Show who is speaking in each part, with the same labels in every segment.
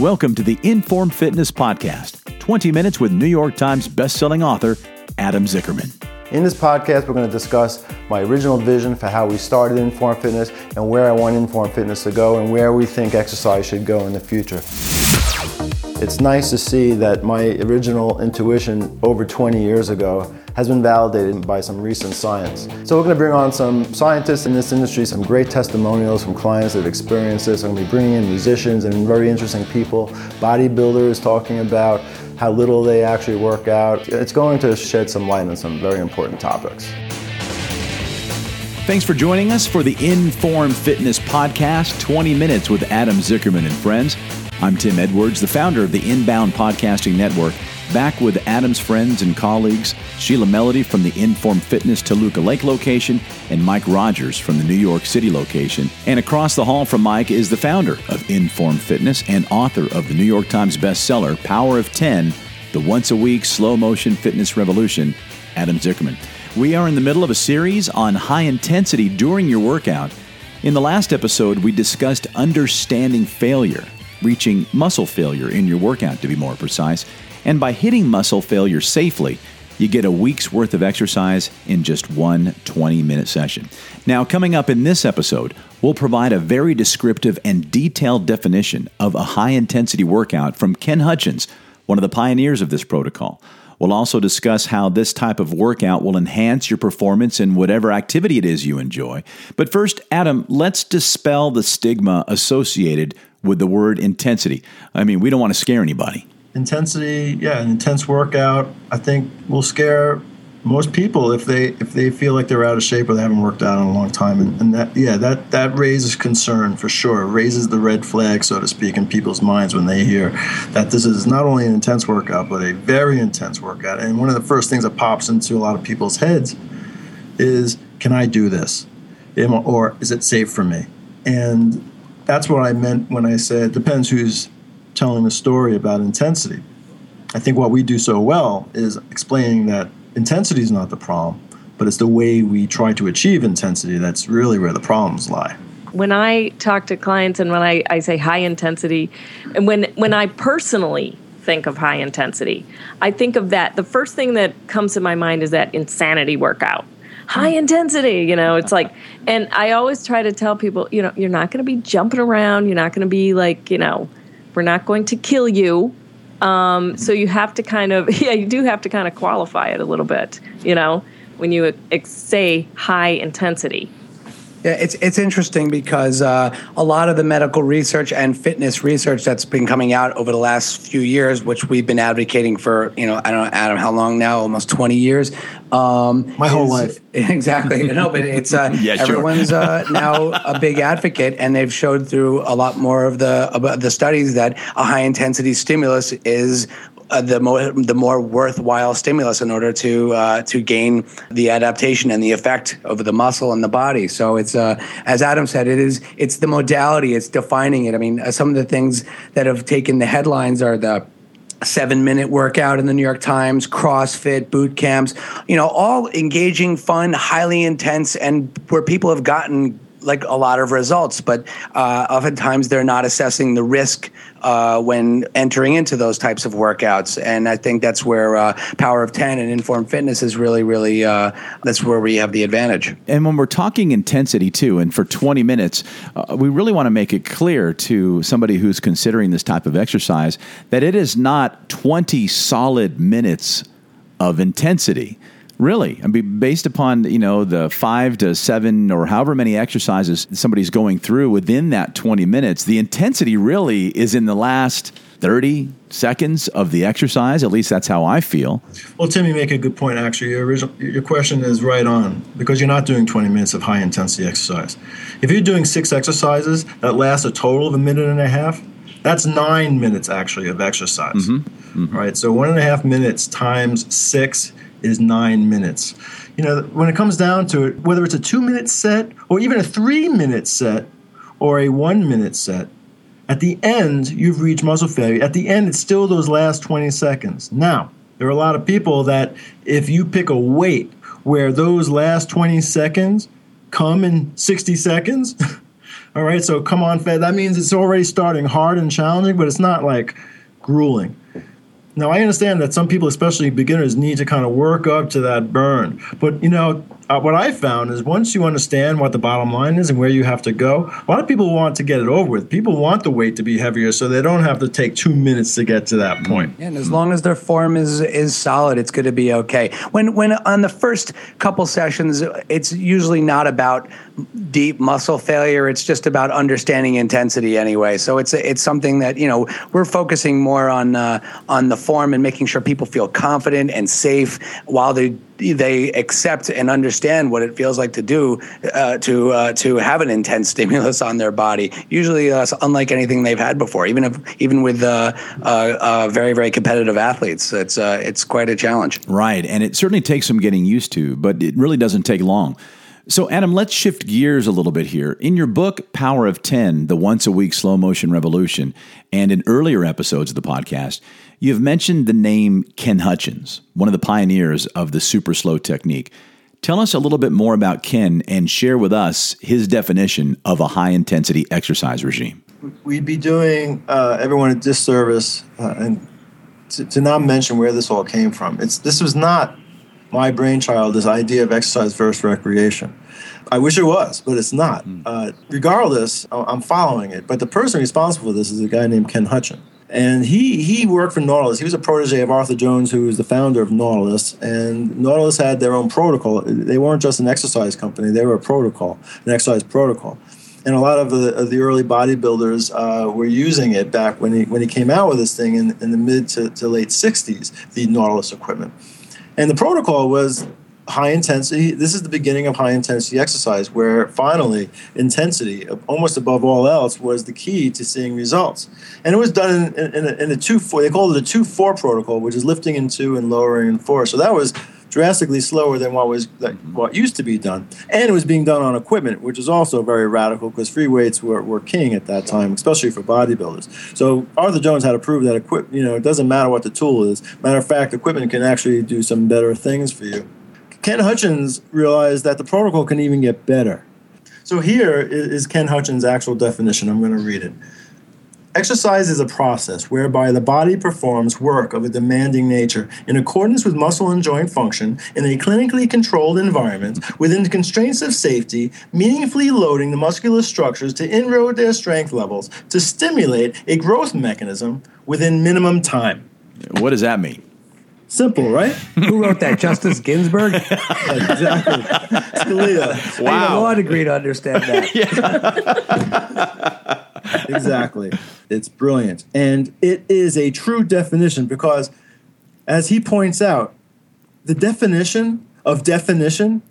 Speaker 1: Welcome to the Inform Fitness Podcast 20 minutes with New York Times bestselling author Adam Zickerman.
Speaker 2: In this podcast, we're going to discuss my original vision for how we started Inform Fitness and where I want Inform Fitness to go and where we think exercise should go in the future. It's nice to see that my original intuition over 20 years ago has been validated by some recent science. So we're going to bring on some scientists in this industry, some great testimonials from clients that have experienced this. I'm going to be bringing in musicians and very interesting people, bodybuilders talking about how little they actually work out. It's going to shed some light on some very important topics.
Speaker 1: Thanks for joining us for the Inform Fitness Podcast 20 Minutes with Adam Zickerman and friends. I'm Tim Edwards, the founder of the Inbound Podcasting Network, back with Adam's friends and colleagues, Sheila Melody from the Inform Fitness Toluca Lake location, and Mike Rogers from the New York City location. And across the hall from Mike is the founder of Inform Fitness and author of the New York Times bestseller, Power of 10 The Once a Week Slow Motion Fitness Revolution, Adam Zickerman. We are in the middle of a series on high intensity during your workout. In the last episode, we discussed understanding failure reaching muscle failure in your workout, to be more precise. And by hitting muscle failure safely, you get a week's worth of exercise in just one 20 minute session. Now, coming up in this episode, we'll provide a very descriptive and detailed definition of a high intensity workout from Ken Hutchins, one of the pioneers of this protocol. We'll also discuss how this type of workout will enhance your performance in whatever activity it is you enjoy. But first, Adam, let's dispel the stigma associated with the word intensity. I mean, we don't want to scare anybody.
Speaker 3: Intensity, yeah, an intense workout, I think will scare most people if they if they feel like they're out of shape or they haven't worked out in a long time. And, and that yeah that that raises concern for sure. It raises the red flag so to speak in people's minds when they hear that this is not only an intense workout but a very intense workout. And one of the first things that pops into a lot of people's heads is can i do this? Or is it safe for me? And that's what I meant when I said it depends who's telling the story about intensity. I think what we do so well is explaining that intensity is not the problem, but it's the way we try to achieve intensity that's really where the problems lie.
Speaker 4: When I talk to clients and when I, I say high intensity, and when, when I personally think of high intensity, I think of that. The first thing that comes to my mind is that insanity workout high intensity you know it's like and i always try to tell people you know you're not going to be jumping around you're not going to be like you know we're not going to kill you. Um, so you have to kind of yeah you do have to kind of qualify it a little bit you know when you ex- say high intensity
Speaker 5: yeah, it's it's interesting because uh, a lot of the medical research and fitness research that's been coming out over the last few years, which we've been advocating for, you know, I don't know, Adam, how long now? Almost twenty years.
Speaker 3: Um, My whole life.
Speaker 5: Exactly. no, but it's uh, yeah, everyone's uh, now a big advocate, and they've showed through a lot more of the of the studies that a high intensity stimulus is uh, the more the more worthwhile stimulus in order to uh, to gain the adaptation and the effect of the muscle and the body. So it's uh, as Adam said, it is it's the modality, it's defining it. I mean, uh, some of the things that have taken the headlines are the seven minute workout in the New York Times, CrossFit, boot camps, you know, all engaging, fun, highly intense, and where people have gotten like a lot of results, but uh, oftentimes they're not assessing the risk uh, when entering into those types of workouts. And I think that's where uh, Power of 10 and Inform Fitness is really, really, uh, that's where we have the advantage.
Speaker 1: And when we're talking intensity too, and for 20 minutes, uh, we really want to make it clear to somebody who's considering this type of exercise that it is not 20 solid minutes of intensity Really, I mean, based upon you know the five to seven or however many exercises somebody's going through within that twenty minutes, the intensity really is in the last thirty seconds of the exercise. At least that's how I feel.
Speaker 3: Well, Tim, you make a good point. Actually, your original your question is right on because you're not doing twenty minutes of high intensity exercise. If you're doing six exercises that last a total of a minute and a half, that's nine minutes actually of exercise. Mm-hmm. Mm-hmm. All right, so one and a half minutes times six is nine minutes. You know, when it comes down to it, whether it's a two minute set or even a three minute set or a one minute set, at the end, you've reached muscle failure. At the end, it's still those last 20 seconds. Now, there are a lot of people that if you pick a weight where those last 20 seconds come in 60 seconds, All right, so come on, Fed. That means it's already starting hard and challenging, but it's not like grueling. Now, I understand that some people, especially beginners, need to kind of work up to that burn. But, you know, uh, what I found is once you understand what the bottom line is and where you have to go, a lot of people want to get it over with. People want the weight to be heavier so they don't have to take two minutes to get to that point.
Speaker 5: Yeah, and as long as their form is is solid, it's going to be okay. When when on the first couple sessions, it's usually not about deep muscle failure. It's just about understanding intensity anyway. So it's it's something that you know we're focusing more on uh, on the form and making sure people feel confident and safe while they they accept and understand what it feels like to do uh, to uh, to have an intense stimulus on their body. Usually, uh, unlike anything they've had before. Even if even with uh, uh, uh, very very competitive athletes, it's it's quite a challenge.
Speaker 1: Right, and it certainly takes some getting used to, but it really doesn't take long. So, Adam, let's shift gears a little bit here. In your book, Power of 10, The Once a Week Slow Motion Revolution, and in earlier episodes of the podcast, you have mentioned the name Ken Hutchins, one of the pioneers of the super slow technique. Tell us a little bit more about Ken and share with us his definition of a high intensity exercise regime.
Speaker 3: We'd be doing uh, everyone a disservice uh, and to, to not mention where this all came from. It's, this was not my brainchild, this idea of exercise versus recreation. I wish it was, but it's not. Hmm. Uh, regardless, I'm following it. But the person responsible for this is a guy named Ken Hutchin. And he, he worked for Nautilus. He was a protege of Arthur Jones, who was the founder of Nautilus. And Nautilus had their own protocol. They weren't just an exercise company, they were a protocol, an exercise protocol. And a lot of the, of the early bodybuilders uh, were using it back when he, when he came out with this thing in, in the mid to, to late 60s, the Nautilus equipment. And the protocol was high intensity. This is the beginning of high intensity exercise, where finally intensity, almost above all else, was the key to seeing results. And it was done in, in, a, in a two four. They called it a two four protocol, which is lifting in two and lowering in four. So that was drastically slower than what was mm-hmm. what used to be done, and it was being done on equipment, which is also very radical because free weights were, were king at that time, especially for bodybuilders. So Arthur Jones had to prove that equip, you know, it doesn't matter what the tool is. Matter of fact, equipment can actually do some better things for you. Ken Hutchins realized that the protocol can even get better. So here is Ken Hutchins' actual definition. I'm going to read it. Exercise is a process whereby the body performs work of a demanding nature in accordance with muscle and joint function in a clinically controlled environment within the constraints of safety, meaningfully loading the muscular structures to inroad their strength levels to stimulate a growth mechanism within minimum time.
Speaker 1: What does that mean?
Speaker 3: Simple, right?
Speaker 5: Who wrote that? Justice Ginsburg?
Speaker 3: exactly. Scalia.
Speaker 5: Wow. I need a law degree to understand that.
Speaker 3: exactly. It's brilliant. And it is a true definition because, as he points out, the definition of definition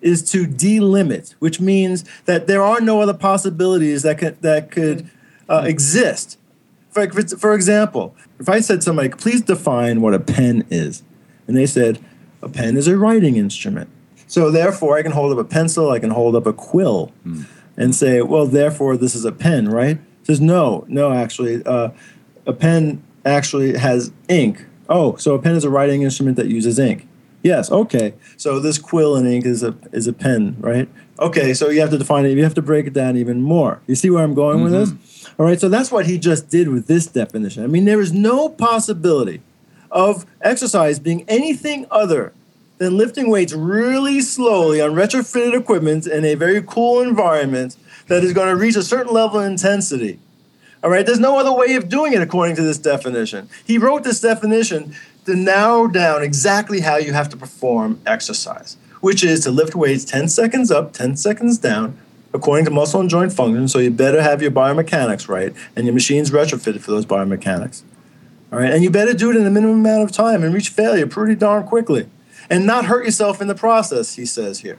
Speaker 3: is to delimit, which means that there are no other possibilities that could, that could uh, exist. For, for example, if I said to somebody, please define what a pen is, and they said, a pen is a writing instrument. So therefore, I can hold up a pencil, I can hold up a quill, mm. And say, well, therefore, this is a pen, right? says no, no, actually, uh, a pen actually has ink. Oh, so a pen is a writing instrument that uses ink. Yes, okay. So this quill and ink is a is a pen, right? Okay, so you have to define it. You have to break it down even more. You see where I'm going mm-hmm. with this? All right, so that's what he just did with this definition. I mean, there is no possibility of exercise being anything other than lifting weights really slowly on retrofitted equipment in a very cool environment that is going to reach a certain level of intensity. All right, there's no other way of doing it according to this definition. He wrote this definition to narrow down exactly how you have to perform exercise, which is to lift weights 10 seconds up, 10 seconds down, according to muscle and joint function. So you better have your biomechanics right and your machine's retrofitted for those biomechanics. All right, and you better do it in a minimum amount of time and reach failure pretty darn quickly and not hurt yourself in the process, he says here.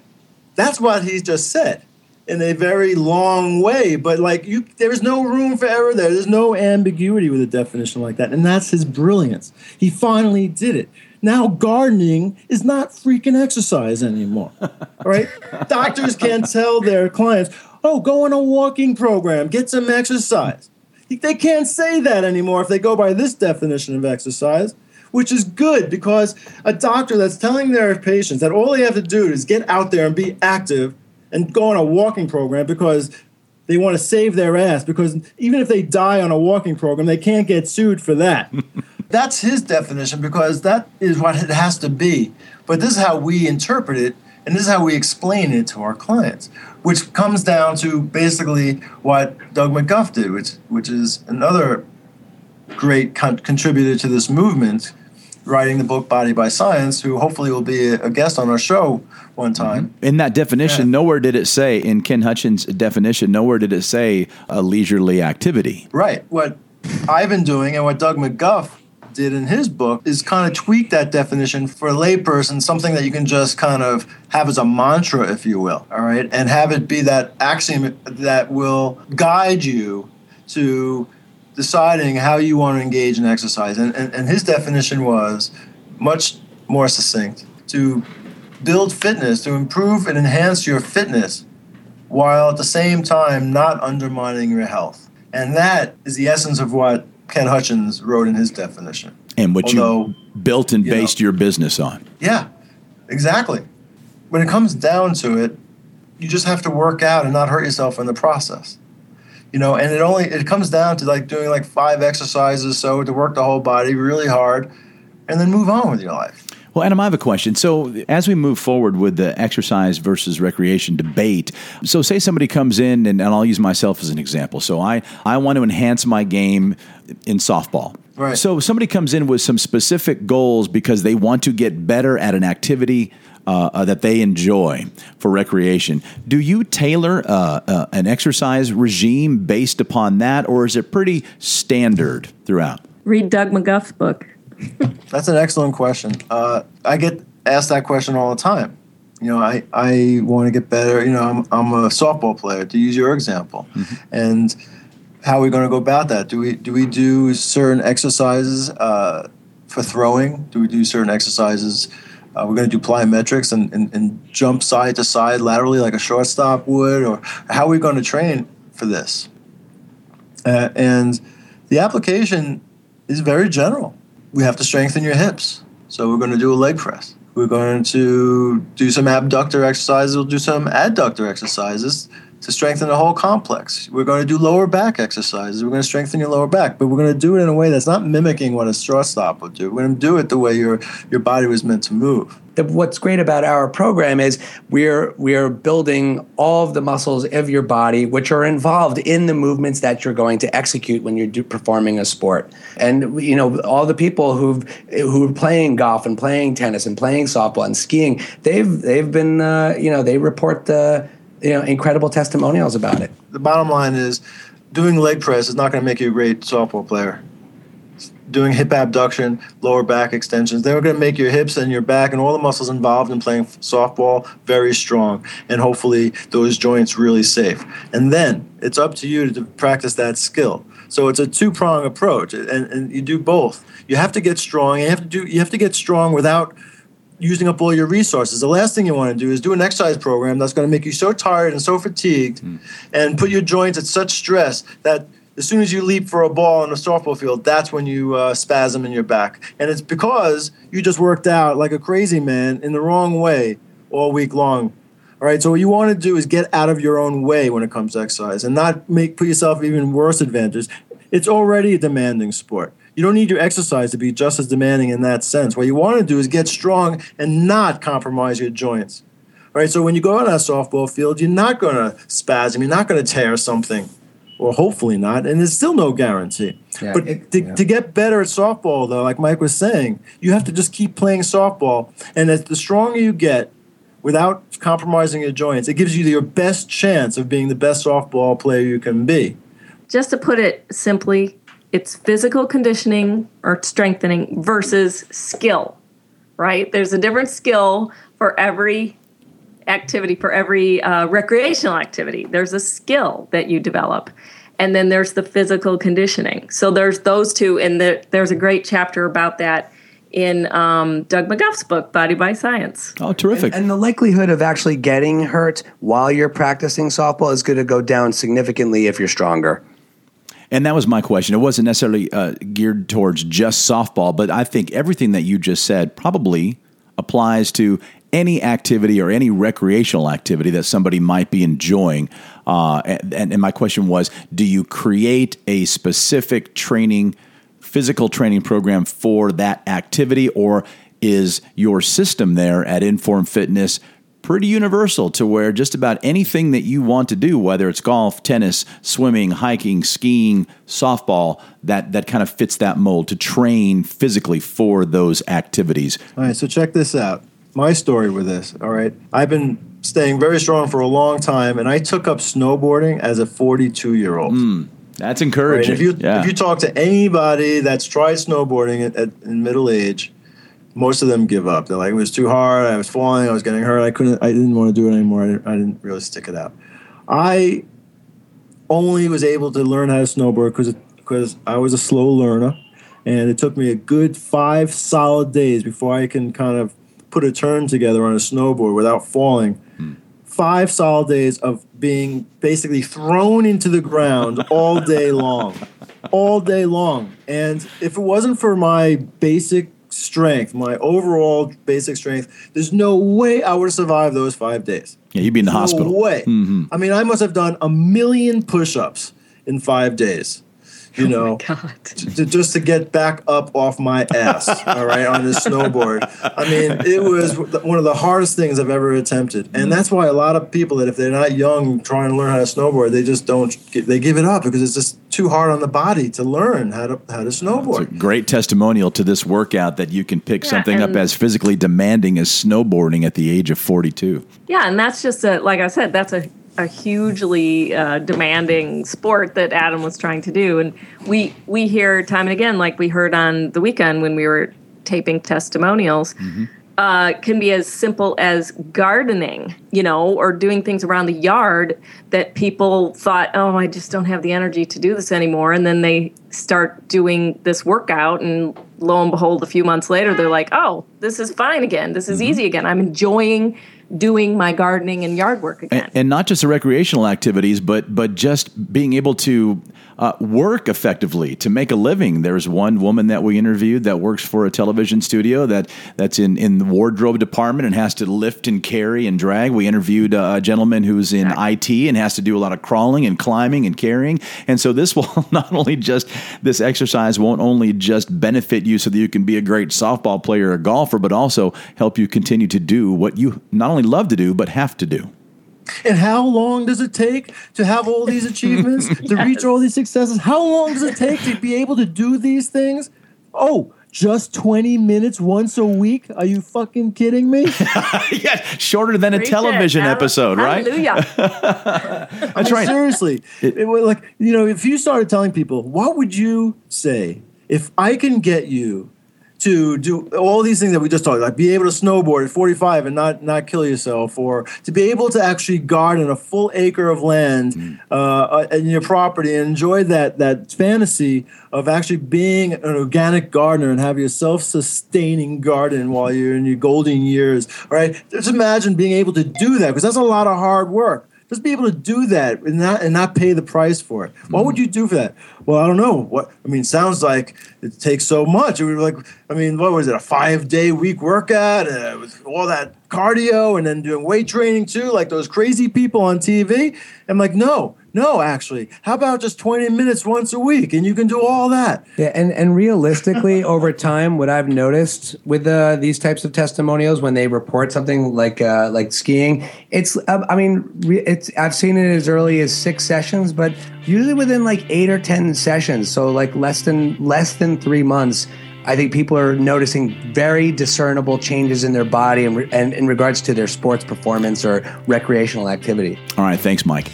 Speaker 3: That's what he just said in a very long way. But like you, there is no room for error there. There's no ambiguity with a definition like that, and that's his brilliance. He finally did it. Now gardening is not freaking exercise anymore. right? Doctors can't tell their clients, "Oh, go on a walking program, get some exercise." They can't say that anymore if they go by this definition of exercise which is good because a doctor that's telling their patients that all they have to do is get out there and be active and go on a walking program because
Speaker 6: they want to save their ass because even if they die on a walking program, they can't get sued for that.
Speaker 3: That's his definition because that is what it has to be. But this is how we interpret it, and this is how we explain it to our clients, which comes down to basically what Doug McGuff did, which which is another great con- contributor to this movement, writing the book Body by Science, who hopefully will be a guest on our show one time.
Speaker 1: Mm-hmm. In that definition, yeah. nowhere did it say, in Ken Hutchins' definition, nowhere did it say a leisurely activity.
Speaker 3: Right. What I've been doing and what Doug McGuff did in his book is kind of tweak that definition for a layperson, something that you can just kind of have as a mantra, if you will, all right, and have it be that axiom that will guide you to deciding how you want to engage in exercise. And, and, and his definition was much more succinct to build fitness, to improve and enhance your fitness while at the same time not undermining your health. And that is the essence of what Ken Hutchins wrote in his definition.
Speaker 1: And what Although, you built and based know, your business on.
Speaker 3: Yeah, exactly. When it comes down to it, you just have to work out and not hurt yourself in the process. You know, and it only it comes down to like doing like five exercises so to work the whole body really hard and then move on with your life.
Speaker 1: Well, Adam, I have a question. So, as we move forward with the exercise versus recreation debate, so say somebody comes in, and, and I'll use myself as an example. So, I, I want to enhance my game in softball.
Speaker 3: Right.
Speaker 1: So, somebody comes in with some specific goals because they want to get better at an activity uh, uh, that they enjoy for recreation. Do you tailor uh, uh, an exercise regime based upon that, or is it pretty standard throughout?
Speaker 4: Read Doug McGuff's book.
Speaker 3: That's an excellent question. Uh, I get asked that question all the time. You know, I, I want to get better. You know, I'm, I'm a softball player, to use your example. Mm-hmm. And how are we going to go about that? Do we do we do certain exercises uh, for throwing? Do we do certain exercises? Uh, we're going to do plyometrics and, and, and, jump side to side laterally like a shortstop would, or how are we going to train for this? Uh, and the application is very general we have to strengthen your hips. So we're going to do a leg press. We're going to do some abductor exercises. We'll do some adductor exercises to strengthen the whole complex. We're going to do lower back exercises. We're going to strengthen your lower back, but we're going to do it in a way that's not mimicking what a shortstop would do. We're going to do it the way your your body was meant to move
Speaker 5: what's great about our program is we're we're building all of the muscles of your body which are involved in the movements that you're going to execute when you're do, performing a sport and you know all the people who've who are playing golf and playing tennis and playing softball and skiing they've they've been uh, you know they report the you know incredible testimonials about it
Speaker 3: the bottom line is doing leg press is not going to make you a great softball player doing hip abduction, lower back extensions. They're going to make your hips and your back and all the muscles involved in playing softball very strong and hopefully those joints really safe. And then it's up to you to practice that skill. So it's a two-prong approach and, and you do both. You have to get strong you have to do you have to get strong without using up all your resources. The last thing you want to do is do an exercise program that's going to make you so tired and so fatigued mm. and put your joints at such stress that as soon as you leap for a ball on a softball field, that's when you uh, spasm in your back. And it's because you just worked out like a crazy man in the wrong way all week long. All right, so what you want to do is get out of your own way when it comes to exercise and not make put yourself even worse advantages. It's already a demanding sport. You don't need your exercise to be just as demanding in that sense. What you want to do is get strong and not compromise your joints. All right, so when you go out on a softball field, you're not going to spasm, you're not going to tear something or hopefully not, and there's still no guarantee. Yeah, but it, to, yeah. to, get better at softball, though, like Mike was saying, you have to just keep playing softball, and as the stronger you get, without compromising your joints, it gives you your best chance of being the best softball player you can be.
Speaker 4: Just to put it simply, it's physical conditioning or strengthening versus skill, right? There's a different skill for every activity, for every uh, recreational activity. There's a skill that you develop. And then there's the physical conditioning. So there's those two, and the, there's a great chapter about that in um, Doug McGuff's book, Body by Science.
Speaker 1: Oh, terrific.
Speaker 5: And, and, the likelihood of actually getting hurt while you're practicing softball is going to go down significantly if you're stronger.
Speaker 1: And that was my question. It wasn't necessarily uh, geared towards just softball, but I think everything that you just said probably applies to any activity or any recreational activity that somebody might be enjoying. Uh, and, and my question was do you create a specific training, physical training program for that activity, or is your system there at Inform Fitness pretty universal to where just about anything that you want to do, whether it's golf, tennis, swimming, hiking, skiing, softball, that, that kind of fits that mold to train physically for those activities.
Speaker 3: All right, so check this out. My story with this, all right. I've been staying very strong for a long time, and I took up snowboarding as a 42 year old.
Speaker 1: Mm, that's encouraging.
Speaker 3: Right? If, you,
Speaker 1: yeah.
Speaker 3: if you talk to anybody that's tried snowboarding at, at, in middle age, most of them give up. They're like, it was too hard. I was falling. I was getting hurt. I couldn't. I didn't want to do it anymore. I didn't, I didn't really stick it out. I only was able to learn how to snowboard because because I was a slow learner, and it took me a good five solid days before I can kind of put a turn together on a snowboard without falling. Hmm. Five solid days of being basically thrown into the ground all day long, all day long. And if it wasn't for my basic strength, my overall basic strength, there's no way I would have survived those five days.
Speaker 1: Yeah, you'd be in the
Speaker 3: no
Speaker 1: hospital.
Speaker 3: No way. Mm-hmm. I mean, I must have done a million push-ups in five days you oh know, to, just to get back up off my ass, all right, on this snowboard. I mean, it was one of the hardest things I've ever attempted, and mm-hmm. that's why a lot of people that if they're not young trying to learn how to snowboard, they just don't, they give it up because it's just too hard on the body to learn how to how to snowboard.
Speaker 1: It's a great testimonial to this workout that you can pick yeah, something up as physically demanding as snowboarding at the age of 42.
Speaker 4: Yeah, and that's just a like I said, that's a a hugely uh, demanding sport that Adam was trying to do, and we we hear time and again, like we heard on the weekend when we were taping testimonials. Mm-hmm. Uh, can be as simple as gardening, you know, or doing things around the yard that people thought, oh, I just don't have the energy to do this anymore. And then they start doing this workout, and lo and behold, a few months later, they're like, oh, this is fine again. This is mm-hmm. easy again. I'm enjoying doing my gardening and yard work again.
Speaker 1: And, and not just the recreational activities, but but just being able to uh, work effectively to make a living. There's one woman that we interviewed that works for a television studio that that's in in the wardrobe department and has to lift and carry and drag. We interviewed a gentleman who's in IT and has to do a lot of crawling and climbing and carrying. And so this will not only just this exercise won't only just benefit you so that you can be a great softball player or golfer, but also help you continue to do what you not only love to do but have to do.
Speaker 3: And how long does it take to have all these achievements, to reach all these successes? How long does it take to be able to do these things? Oh, just 20 minutes once a week? Are you fucking kidding me?
Speaker 1: yeah, shorter than a television episode, right?
Speaker 4: Hallelujah.
Speaker 1: That's
Speaker 3: right. Seriously. It, it, like, you know, if you started telling people, what would you say if I can get you to do all these things that we just talked about, like be able to snowboard at 45 and not not kill yourself or to be able to actually garden a full acre of land mm. uh, in your property and enjoy that that fantasy of actually being an organic gardener and have your self-sustaining garden while you're in your golden years all right just imagine being able to do that because that's a lot of hard work just be able to do that and not and not pay the price for it. What would mm-hmm. you do for that? Well, I don't know. What I mean, sounds like it takes so much. It would like, I mean, what was it? A five day week workout uh, with all that cardio and then doing weight training too, like those crazy people on TV. I'm like, no, no, actually, how about just 20 minutes once a week and you can do all that?
Speaker 5: Yeah, and, and realistically, over time, what I've noticed with uh, these types of testimonials when they report something like uh, like skiing, it's uh, I mean, it's I've seen it as early as six sessions, but usually within like eight or ten sessions, so like less than less than three months. I think people are noticing very discernible changes in their body and, and in regards to their sports performance or recreational activity.
Speaker 1: All right, thanks, Mike.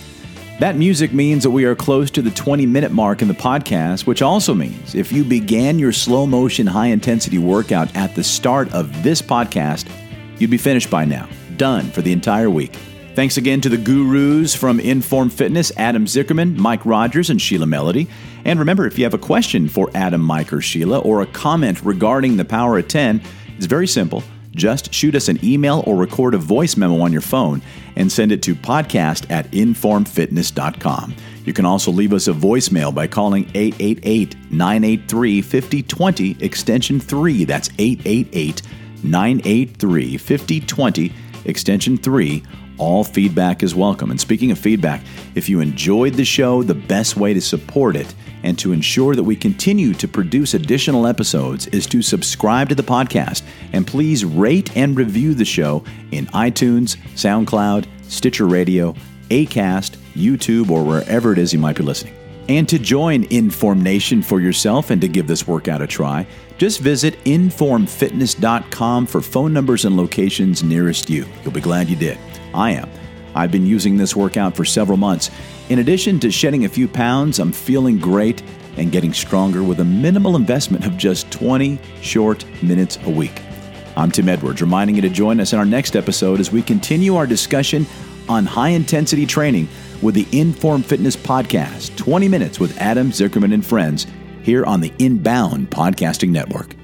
Speaker 1: That music means that we are close to the 20 minute mark in the podcast, which also means if you began your slow motion, high intensity workout at the start of this podcast, you'd be finished by now, done for the entire week. Thanks again to the gurus from Inform Fitness, Adam Zickerman, Mike Rogers, and Sheila Melody. And remember, if you have a question for Adam, Mike, or Sheila, or a comment regarding the Power of 10, it's very simple just shoot us an email or record a voice memo on your phone and send it to podcast at informfitness.com. You can also leave us a voicemail by calling 888 983 5020, extension 3. That's 888 983 5020, extension 3. All feedback is welcome. And speaking of feedback, if you enjoyed the show, the best way to support it and to ensure that we continue to produce additional episodes is to subscribe to the podcast and please rate and review the show in iTunes, SoundCloud, Stitcher Radio, Acast, YouTube, or wherever it is you might be listening. And to join Inform Nation for yourself and to give this workout a try, just visit informfitness.com for phone numbers and locations nearest you. You'll be glad you did. I am. I've been using this workout for several months. In addition to shedding a few pounds, I'm feeling great and getting stronger with a minimal investment of just 20 short minutes a week. I'm Tim Edwards, reminding you to join us in our next episode as we continue our discussion on high intensity training with the Inform Fitness Podcast 20 minutes with Adam Zickerman and friends here on the Inbound Podcasting Network.